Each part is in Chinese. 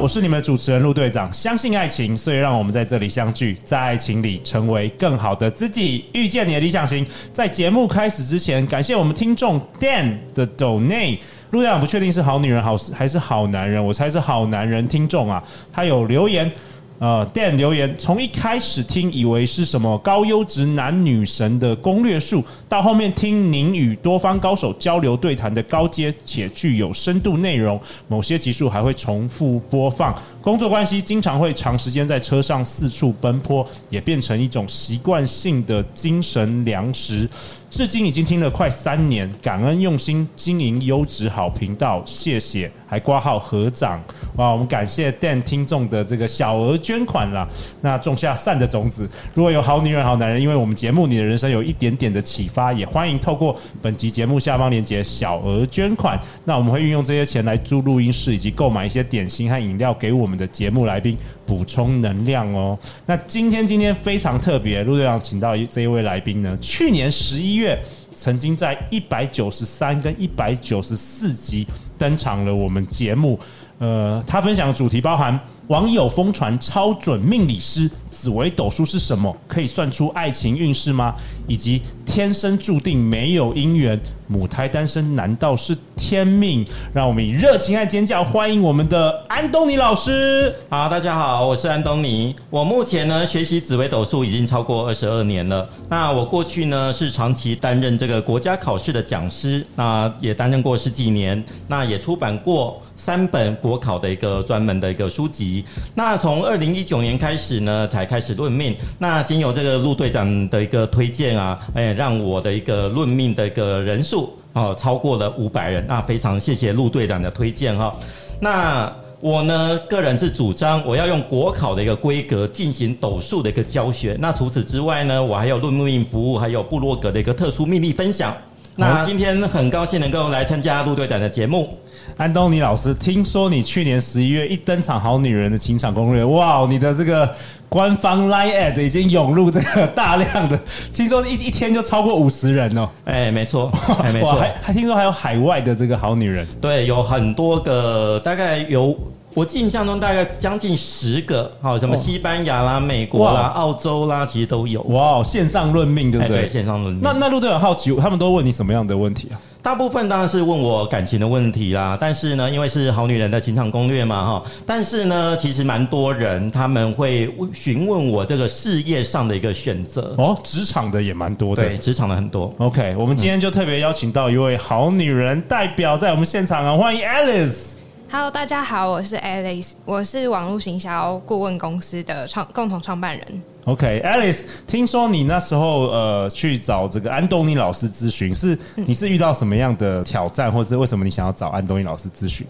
我是你们的主持人陆队长。相信爱情，所以让我们在这里相聚，在爱情里成为更好的自己，遇见你的理想型。在节目开始之前，感谢我们听众 Dan 的 Donate。陆队长不确定是好女人好还是好男人，我猜是好男人听众啊，他有留言。呃，Dan 留言，从一开始听以为是什么高优质男女神的攻略术，到后面听您与多方高手交流对谈的高阶且具有深度内容，某些集数还会重复播放。工作关系，经常会长时间在车上四处奔波，也变成一种习惯性的精神粮食。至今已经听了快三年，感恩用心经营优质好频道，谢谢，还挂号合掌哇！我们感谢 Dan 听众的这个小额捐款啦，那种下善的种子。如果有好女人、好男人，因为我们节目你的人生有一点点的启发，也欢迎透过本集节目下方链接小额捐款。那我们会运用这些钱来租录音室，以及购买一些点心和饮料给我们的节目来宾补充能量哦。那今天今天非常特别，陆队长请到这一位来宾呢，去年十一月。月曾经在一百九十三跟一百九十四集登场了我们节目，呃，他分享的主题包含网友疯传超准命理师紫薇斗数是什么？可以算出爱情运势吗？以及天生注定没有姻缘，母胎单身难道是天命？让我们以热情和尖叫欢迎我们的安东尼老师。好，大家好，我是安东尼。我目前呢学习紫微斗数已经超过二十二年了。那我过去呢是长期担任这个国家考试的讲师，那也担任过十几年，那也出版过三本国考的一个专门的一个书籍。那从二零一九年开始呢，才开始论命。那经由这个陆队长的一个推荐啊，哎，让我的一个论命的一个人数哦超过了五百人。那非常谢谢陆队长的推荐哈。那我呢个人是主张我要用国考的一个规格进行斗数的一个教学。那除此之外呢，我还有论命服务，还有部落格的一个特殊秘密分享。那今天很高兴能够来参加陆队长的节目。安东尼老师，听说你去年十一月一登场，《好女人的情场攻略》，哇，你的这个官方 Line@ 已经涌入这个大量的，听说一一天就超过五十人哦。哎，没错，哎，没错，还还听说还有海外的这个好女人，对，有很多个，大概有。我印象中大概将近十个，好，什么西班牙啦、美国啦、澳洲啦，其实都有。哇，线上论命对不对？对，线上论命。那那陆队长好奇，他们都问你什么样的问题啊？大部分当然是问我感情的问题啦，但是呢，因为是好女人的情场攻略嘛，哈。但是呢，其实蛮多人他们会询问我这个事业上的一个选择。哦，职场的也蛮多的。对，职场的很多。OK，我们今天就特别邀请到一位好女人代表在我们现场啊，欢迎 Alice。Hello，大家好，我是 Alice，我是网络行销顾问公司的创共同创办人。OK，Alice，听说你那时候呃去找这个安东尼老师咨询，是你是遇到什么样的挑战，或是为什么你想要找安东尼老师咨询？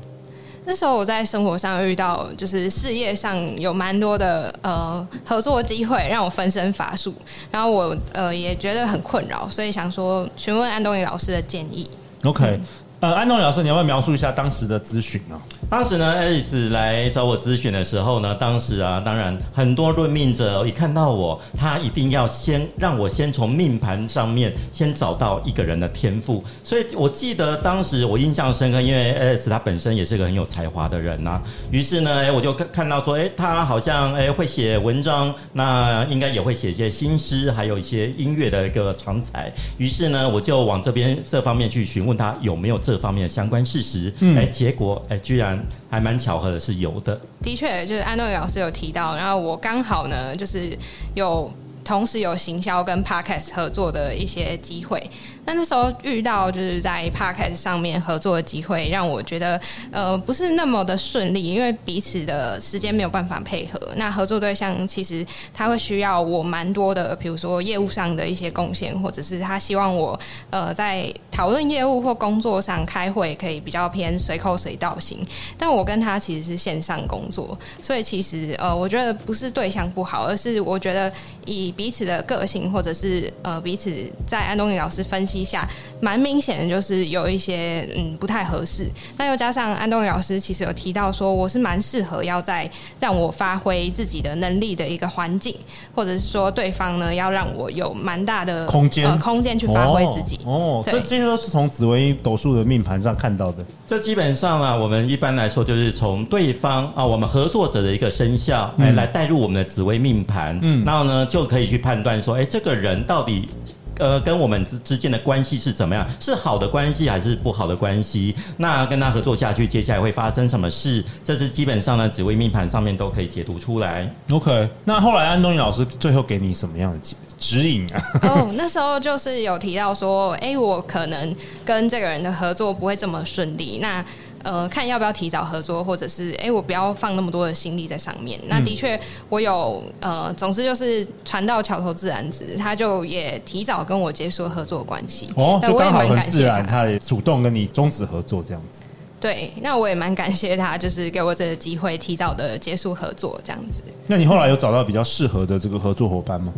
那时候我在生活上遇到，就是事业上有蛮多的呃合作机会，让我分身乏术，然后我呃也觉得很困扰，所以想说询问安东尼老师的建议。OK。嗯呃，安东老师，你要不要描述一下当时的咨询呢？当时呢，Alice 来找我咨询的时候呢，当时啊，当然很多论命者一看到我，他一定要先让我先从命盘上面先找到一个人的天赋。所以我记得当时我印象深刻，因为 Alice 他本身也是个很有才华的人呐、于是呢，哎，我就看看到说，哎，他好像哎会写文章，那应该也会写一些新诗，还有一些音乐的一个长才。于是呢，我就往这边这方面去询问他有没有这。这方面的相关事实，嗯哎，结果哎，居然还蛮巧合的，是有的。的确，就是安东尼老师有提到，然后我刚好呢，就是有同时有行销跟 Podcast 合作的一些机会。那那时候遇到就是在 Podcast 上面合作的机会，让我觉得呃不是那么的顺利，因为彼此的时间没有办法配合。那合作对象其实他会需要我蛮多的，比如说业务上的一些贡献，或者是他希望我呃在讨论业务或工作上开会可以比较偏随口随到型。但我跟他其实是线上工作，所以其实呃我觉得不是对象不好，而是我觉得以彼此的个性或者是呃彼此在安东尼老师分析。系下，蛮明显的就是有一些嗯不太合适。那又加上安东尼老师其实有提到说，我是蛮适合要在让我发挥自己的能力的一个环境，或者是说对方呢要让我有蛮大的空间、呃、空间去发挥自己。哦，对这这些都是从紫微斗数的命盘上看到的。这基本上啊，我们一般来说就是从对方啊，我们合作者的一个生肖来、嗯、来带入我们的紫微命盘，嗯，然后呢就可以去判断说，哎，这个人到底。呃，跟我们之之间的关系是怎么样？是好的关系还是不好的关系？那跟他合作下去，接下来会发生什么事？这是基本上呢，紫微命盘上面都可以解读出来。OK，那后来安东尼老师最后给你什么样的指指引啊？哦，oh, 那时候就是有提到说，哎，我可能跟这个人的合作不会这么顺利。那呃，看要不要提早合作，或者是哎，我不要放那么多的心力在上面。那的确，我有呃，总之就是船到桥头自然直，他就也提早跟我结束合作关系。哦，就刚好很自然，他也主动跟你终止合作这样子。对，那我也蛮感谢他，就是给我这个机会，提早的结束合作这样子。那你后来有找到比较适合的这个合作伙伴吗？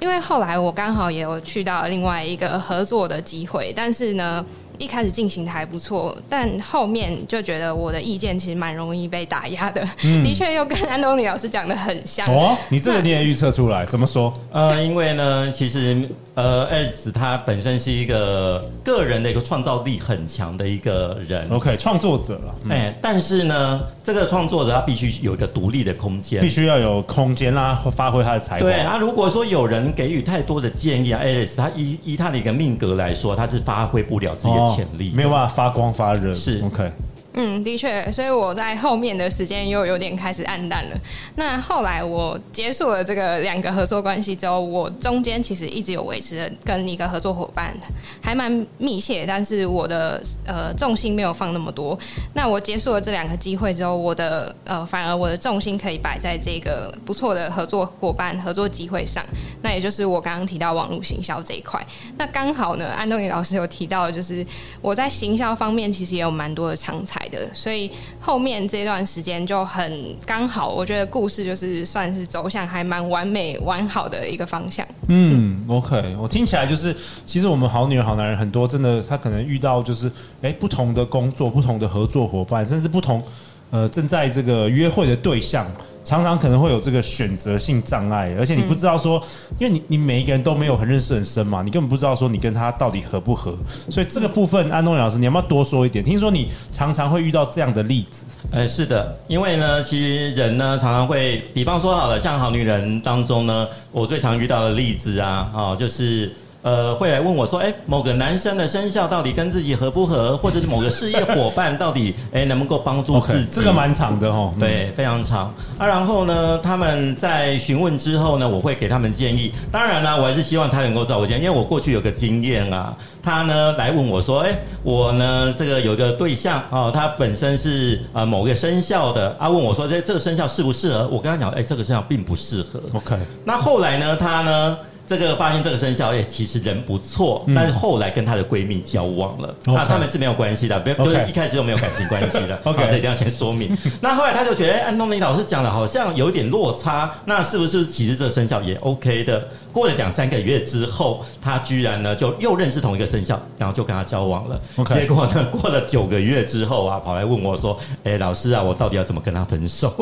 因为后来我刚好也有去到另外一个合作的机会，但是呢。一开始进行的还不错，但后面就觉得我的意见其实蛮容易被打压的。嗯、的确，又跟安东尼老师讲的很像。哦，你这个你也预测出来？怎么说？呃，因为呢，其实呃，Alice 他本身是一个个人的一个创造力很强的一个人。OK，创作者了。哎、嗯欸，但是呢，这个创作者他必须有一个独立的空间，必须要有空间让他发挥他的才华。对啊，如果说有人给予太多的建议啊，Alice 他依依他的一个命格来说，他是发挥不了自己的。潜力没有办法发光发热，是 OK。嗯，的确，所以我在后面的时间又有点开始暗淡了。那后来我结束了这个两个合作关系之后，我中间其实一直有维持跟一个合作伙伴还蛮密切，但是我的呃重心没有放那么多。那我结束了这两个机会之后，我的呃反而我的重心可以摆在这个不错的合作伙伴合作机会上，那也就是我刚刚提到网络行销这一块。那刚好呢，安东尼老师有提到，就是我在行销方面其实也有蛮多的长才。的，所以后面这段时间就很刚好，我觉得故事就是算是走向还蛮完美完好的一个方向。嗯，OK，我听起来就是，其实我们好女人好男人很多，真的他可能遇到就是，哎，不同的工作、不同的合作伙伴，甚至不同呃正在这个约会的对象。常常可能会有这个选择性障碍，而且你不知道说，因为你你每一个人都没有很认识很深嘛，你根本不知道说你跟他到底合不合，所以这个部分，安东尼老师，你要不要多说一点？听说你常常会遇到这样的例子。呃，是的，因为呢，其实人呢常常会，比方说好了，像好女人当中呢，我最常遇到的例子啊，哦，就是。呃，会来问我说，哎，某个男生的生肖到底跟自己合不合，或者是某个事业伙伴到底，哎，能不能够帮助自己？Okay, 这个蛮长的哦，对，非常长啊。然后呢，他们在询问之后呢，我会给他们建议。当然呢，我还是希望他能够照我建议，因为我过去有个经验啊。他呢来问我说，哎，我呢这个有个对象哦，他本身是呃某个生肖的，啊，问我说，这这个生肖适不适合？我跟他讲，哎，这个生肖并不适合。OK，那后来呢，他呢？这个发现这个生肖也其实人不错，但是后来跟她的闺蜜交往了，那他们是没有关系的，不就是一开始就没有感情关系的。OK，这一定要先说明。那后来她就觉得，哎，安东尼老师讲的好像有点落差，那是不是其实这个生肖也 OK 的？过了两三个月之后，她居然呢就又认识同一个生肖，然后就跟他交往了。结果呢，过了九个月之后啊，跑来问我说，哎，老师啊，我到底要怎么跟他分手？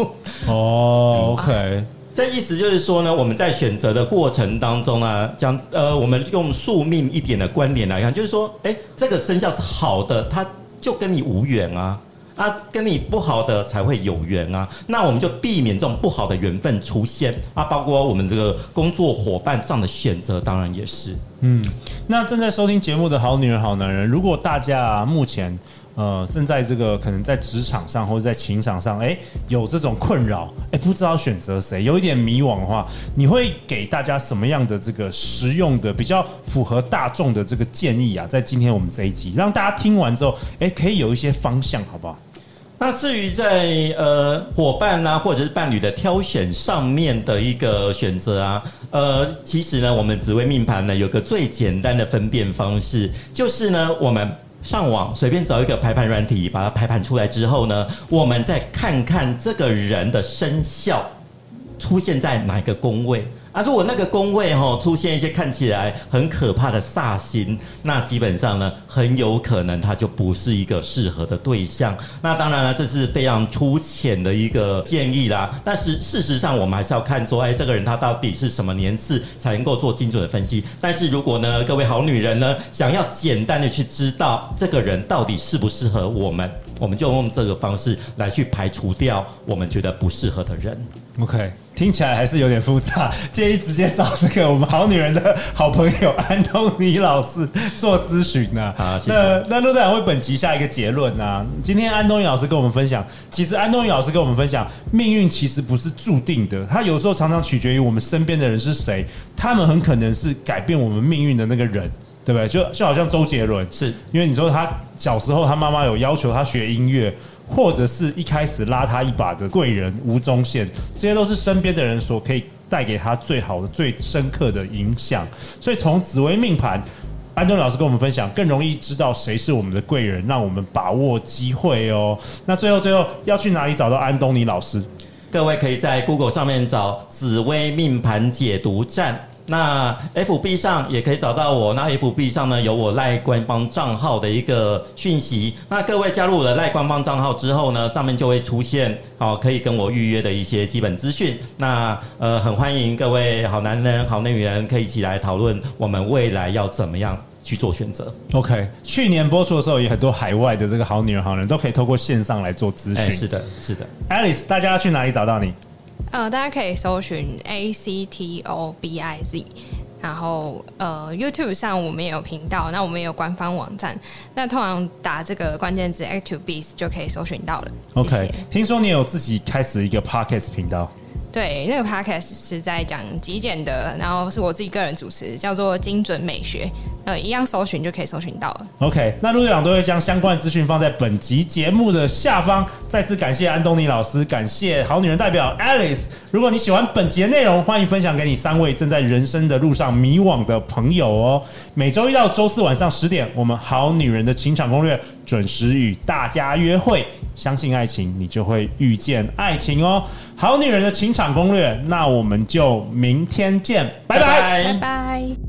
哦，OK。这意思就是说呢，我们在选择的过程当中啊，讲呃，我们用宿命一点的观点来看，就是说，哎，这个生肖是好的，它就跟你无缘啊，啊，跟你不好的才会有缘啊，那我们就避免这种不好的缘分出现啊，包括我们这个工作伙伴上的选择，当然也是。嗯，那正在收听节目的好女人、好男人，如果大家，目前。呃，正在这个可能在职场上或者在情场上，哎，有这种困扰，哎，不知道选择谁，有一点迷惘的话，你会给大家什么样的这个实用的、比较符合大众的这个建议啊？在今天我们这一集，让大家听完之后，哎，可以有一些方向，好不好？那至于在呃伙伴呐、或者是伴侣的挑选上面的一个选择啊，呃，其实呢，我们紫微命盘呢有个最简单的分辨方式，就是呢，我们。上网随便找一个排盘软体，把它排盘出来之后呢，我们再看看这个人的生肖出现在哪个宫位。啊，如果那个宫位哈出现一些看起来很可怕的煞星，那基本上呢，很有可能它就不是一个适合的对象。那当然了，这是非常粗浅的一个建议啦。但是事实上，我们还是要看说，哎，这个人他到底是什么年次才能够做精准的分析。但是如果呢，各位好女人呢，想要简单的去知道这个人到底适不适合我们，我们就用这个方式来去排除掉我们觉得不适合的人。OK，听起来还是有点复杂，建议直接找这个我们好女人的好朋友安东尼老师做咨询呢。好，那那陆队长为本集下一个结论呢、啊？今天安东尼老师跟我们分享，其实安东尼老师跟我们分享，命运其实不是注定的，它有时候常常取决于我们身边的人是谁，他们很可能是改变我们命运的那个人，对不对？就就好像周杰伦，是因为你说他小时候他妈妈有要求他学音乐。或者是一开始拉他一把的贵人吴宗宪，这些都是身边的人所可以带给他最好的、最深刻的影响。所以从紫微命盘，安东尼老师跟我们分享，更容易知道谁是我们的贵人，让我们把握机会哦。那最后最后要去哪里找到安东尼老师？各位可以在 Google 上面找紫薇命盘解读站。那 FB 上也可以找到我，那 FB 上呢有我赖官方账号的一个讯息。那各位加入我的赖官方账号之后呢，上面就会出现哦，可以跟我预约的一些基本资讯。那呃，很欢迎各位好男人、好女人可以一起来讨论我们未来要怎么样去做选择。OK，去年播出的时候，有很多海外的这个好女人、好人都可以透过线上来做咨询。欸，是的，是的。Alice，大家要去哪里找到你？呃，大家可以搜寻 A C T O B I Z，然后呃，YouTube 上我们也有频道，那我们也有官方网站，那通常打这个关键字 ActuBeats 就可以搜寻到了。OK，谢谢。听说你有自己开始一个 Podcast 频道。对，那个 podcast 是在讲极简的，然后是我自己个人主持，叫做精准美学，呃，一样搜寻就可以搜寻到了。OK，那陆队长都会将相关的资讯放在本集节目的下方。再次感谢安东尼老师，感谢好女人代表 Alice。如果你喜欢本集的内容，欢迎分享给你三位正在人生的路上迷惘的朋友哦。每周一到周四晚上十点，我们好女人的情场攻略准时与大家约会。相信爱情，你就会遇见爱情哦。好女人的情场攻略，那我们就明天见，拜拜，拜拜。